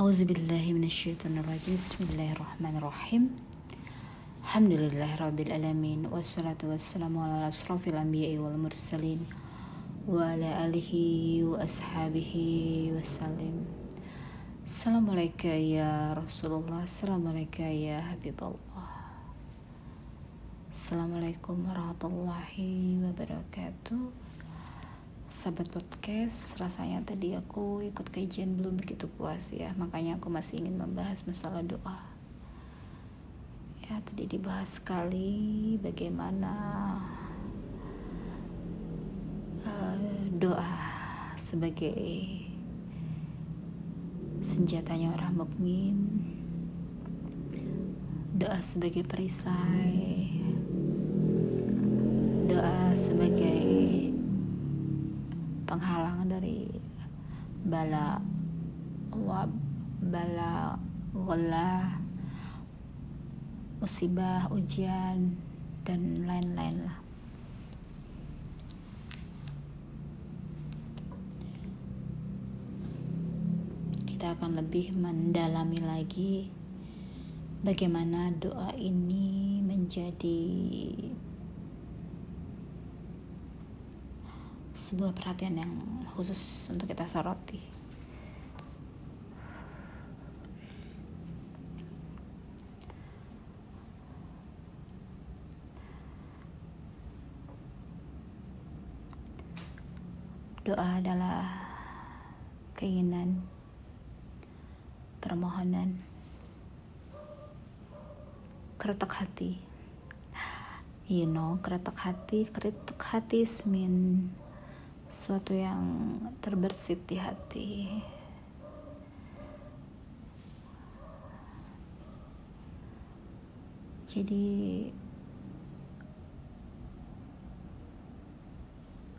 أعوذ بالله من الشيطان الرجيم. بسم الله الرحمن الرحيم. الحمد لله رب العالمين والصلاة والسلام على أشرف الأنبياء والمرسلين وعلى آله وأصحابه وسلم. السلام عليك يا رسول الله السلام عليك يا حبيب الله Assalamualaikum warahmatullahi wabarakatuh Sahabat podcast, rasanya tadi aku ikut kajian belum begitu puas ya. Makanya aku masih ingin membahas masalah doa. Ya tadi dibahas sekali bagaimana uh, doa sebagai senjatanya orang mukmin doa sebagai perisai doa sebagai penghalang dari bala wab bala wala musibah ujian dan lain-lain lah. Kita akan lebih mendalami lagi bagaimana doa ini menjadi sebuah perhatian yang khusus untuk kita soroti. Doa adalah keinginan, permohonan, keretak hati. You know, keretak hati, keretak hati mean sesuatu yang terbersit di hati. Jadi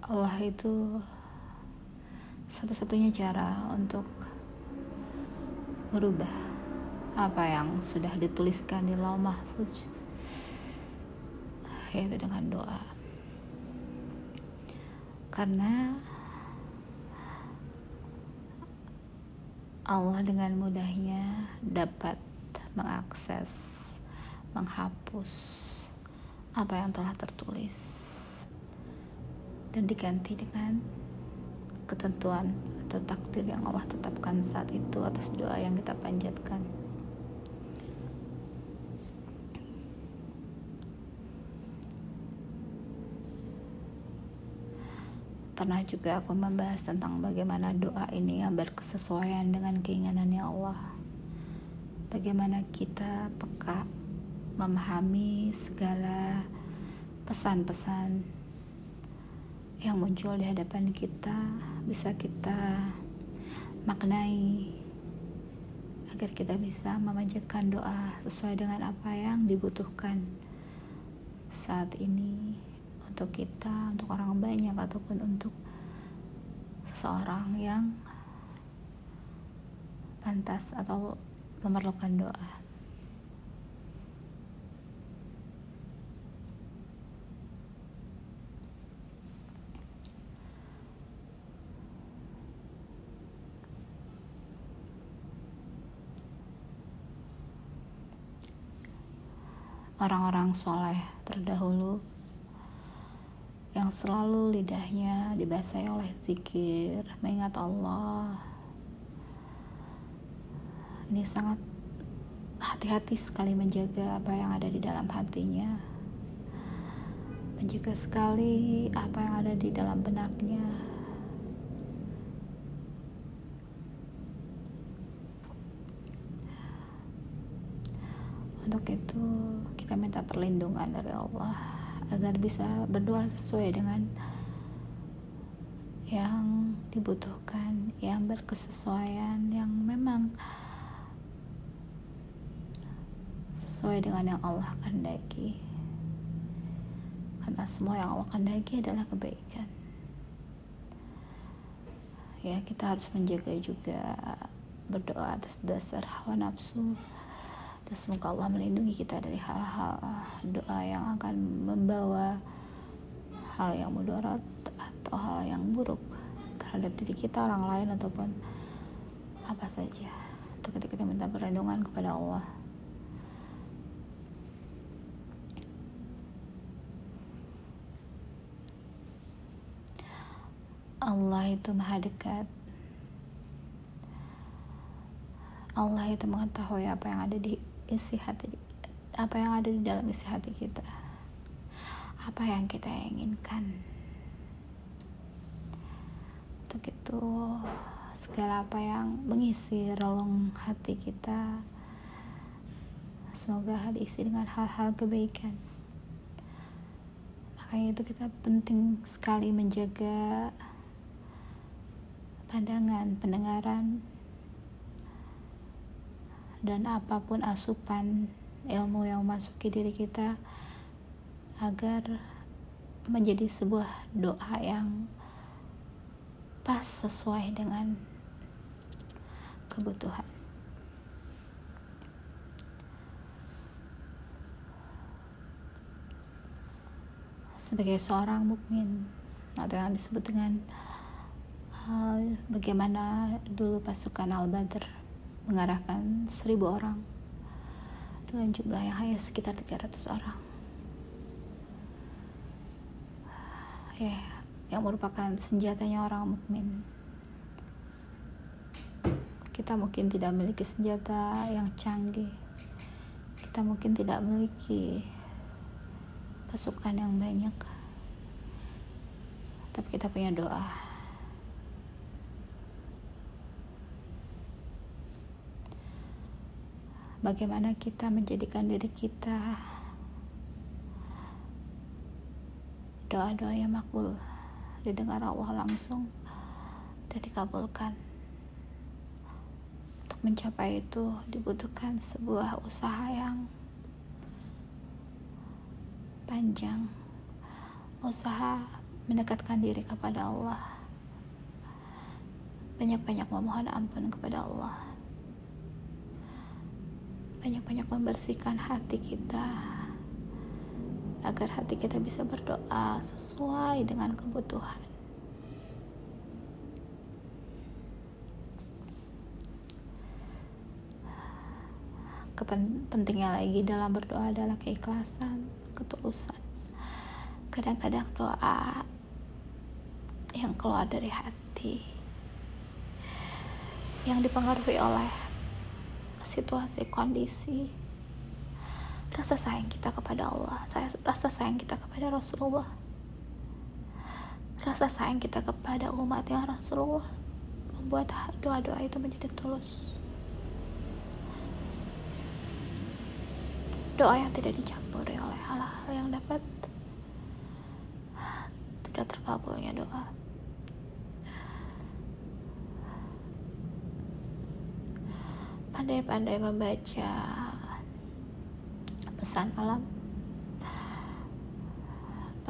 Allah itu satu-satunya cara untuk merubah apa yang sudah dituliskan di lauh mahfuz yaitu dengan doa karena Allah dengan mudahnya dapat mengakses, menghapus apa yang telah tertulis dan diganti dengan ketentuan atau takdir yang Allah tetapkan saat itu atas doa yang kita panjatkan. Pernah juga aku membahas tentang bagaimana doa ini yang berkesesuaian dengan keinginannya Allah. Bagaimana kita peka memahami segala pesan-pesan yang muncul di hadapan kita bisa kita maknai agar kita bisa memanjatkan doa sesuai dengan apa yang dibutuhkan saat ini untuk kita, untuk orang banyak ataupun untuk seseorang yang pantas atau memerlukan doa. Orang-orang soleh terdahulu yang selalu lidahnya dibasahi oleh zikir, mengingat Allah. Ini sangat hati-hati sekali menjaga apa yang ada di dalam hatinya. Menjaga sekali apa yang ada di dalam benaknya. Untuk itu, kita minta perlindungan dari Allah agar bisa berdoa sesuai dengan yang dibutuhkan, yang berkesesuaian, yang memang sesuai dengan yang Allah kehendaki. Karena semua yang Allah kehendaki adalah kebaikan. Ya, kita harus menjaga juga berdoa atas dasar hawa nafsu semoga Allah melindungi kita dari hal-hal doa yang akan membawa hal yang mudarat atau hal yang buruk terhadap diri kita, orang lain ataupun apa saja. atau ketika kita minta perlindungan kepada Allah Allah itu maha dekat Allah itu mengetahui apa yang ada di isi hati apa yang ada di dalam isi hati kita? Apa yang kita inginkan? Untuk itu segala apa yang mengisi relung hati kita semoga diisi dengan hal-hal kebaikan. Makanya itu kita penting sekali menjaga pandangan pendengaran dan apa pun asupan ilmu yang memasuki diri kita agar menjadi sebuah doa yang pas sesuai dengan kebutuhan. Sebagai seorang mukmin atau yang disebut dengan uh, bagaimana dulu pasukan Al-Badr mengarahkan seribu orang dengan jumlah yang hanya sekitar 300 orang. Ya, yeah yang merupakan senjatanya orang mukmin. Kita mungkin tidak memiliki senjata yang canggih. Kita mungkin tidak memiliki pasukan yang banyak. Tapi kita punya doa. Bagaimana kita menjadikan diri kita doa-doa yang makbul didengar Allah langsung dan dikabulkan. Untuk mencapai itu dibutuhkan sebuah usaha yang panjang. Usaha mendekatkan diri kepada Allah. Banyak-banyak memohon ampun kepada Allah banyak-banyak membersihkan hati kita agar hati kita bisa berdoa sesuai dengan kebutuhan. Pentingnya lagi dalam berdoa adalah keikhlasan, ketulusan. Kadang-kadang doa yang keluar dari hati yang dipengaruhi oleh situasi kondisi rasa sayang kita kepada Allah rasa sayang kita kepada Rasulullah rasa sayang kita kepada umat yang Rasulullah membuat doa-doa itu menjadi tulus. Doa yang tidak dicampuri oleh hal-hal yang dapat tidak terkabulnya doa pandai-pandai membaca pesan alam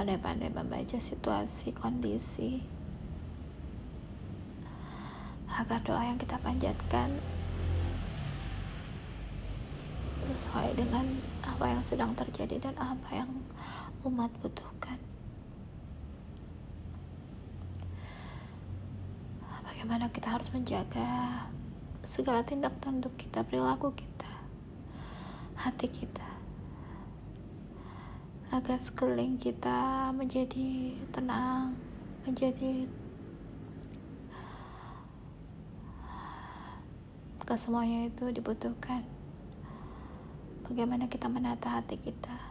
pandai-pandai membaca situasi kondisi. Agar doa yang kita panjatkan sesuai dengan apa yang sedang terjadi dan apa yang umat butuhkan. Bagaimana kita harus menjaga segala tindak tanduk kita perilaku kita hati kita agar sekeliling kita menjadi tenang, menjadi kesemuanya itu dibutuhkan. Bagaimana kita menata hati kita.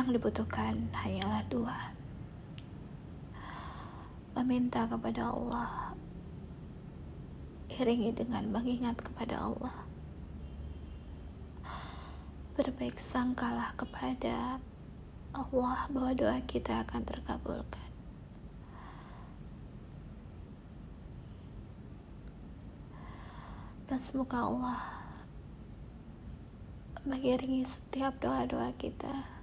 Yang dibutuhkan hanyalah dua. Meminta kepada Allah. Iringi dengan mengingat kepada Allah. Berbaik sangkalah kepada Allah bahwa doa kita akan terkabulkan. Dan semoga Allah mengiringi setiap doa-doa kita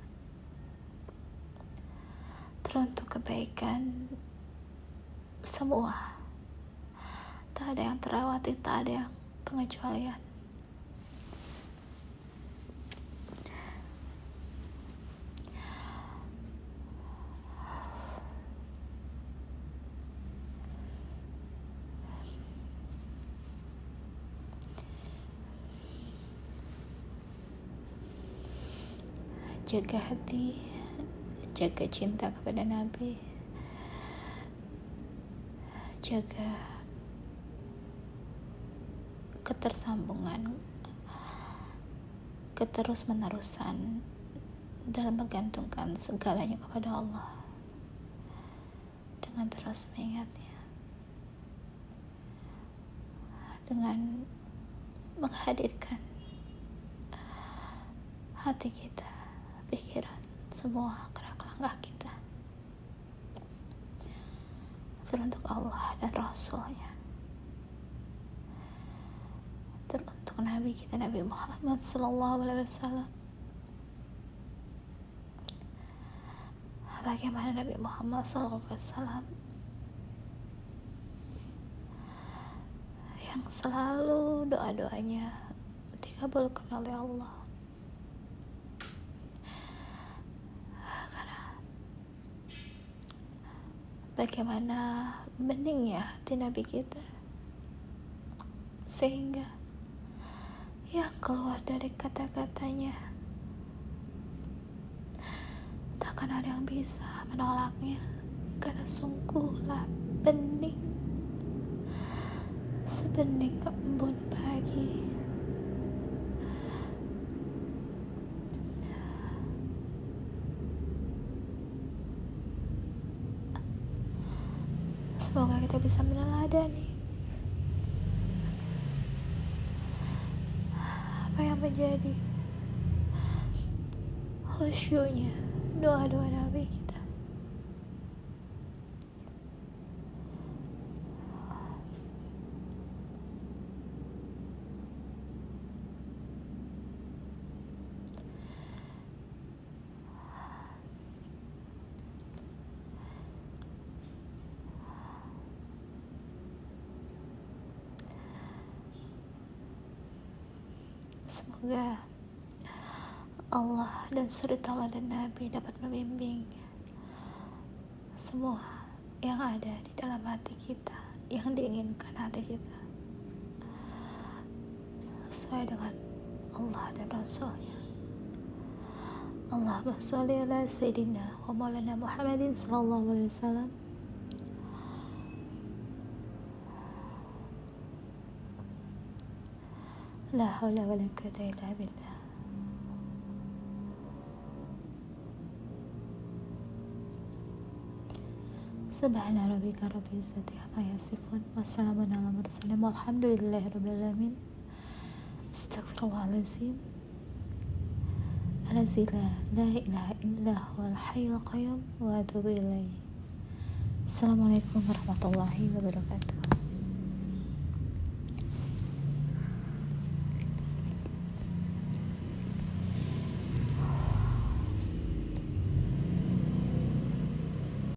teruntuk kebaikan semua. Tak ada yang terawati tak ada yang pengecualian. Jaga hati jaga cinta kepada Nabi. Jaga ketersambungan keterus menerusan dalam menggantungkan segalanya kepada Allah. Dengan terus mengingatnya. Dengan menghadirkan hati kita pikiran semua langkah kita. Teruntuk Allah dan Rasulnya. Teruntuk Nabi kita Nabi Muhammad Sallallahu Alaihi Wasallam. Bagaimana Nabi Muhammad SAW yang selalu doa-doanya dikabulkan oleh Allah karena bagaimana beningnya hati Nabi kita? Sehingga yang keluar dari kata-katanya. Takkan ada yang bisa menolaknya. Karena sungguhlah bening. Sebening embun pagi kita bisa meneladani apa yang menjadi khusyuknya? Doa-doa Nabi kita semoga Allah dan suri Allah dan Nabi dapat membimbing semua yang ada di dalam hati kita yang diinginkan hati kita. Sesuai dengan Allah dan Rasulnya. Allahumma sholli ala Sayyidina wa maulana Muhammadin sallallahu alaihi wasallam لا حول ولا قوة إلا بالله. سبحان ربك رب العزة عما يصفون وسلام على المرسلين والحمد لله رب العالمين. أستغفر الله العظيم. الذي لا لا إله إلا هو الحي القيوم وأتوب إليه. السلام عليكم ورحمة الله وبركاته.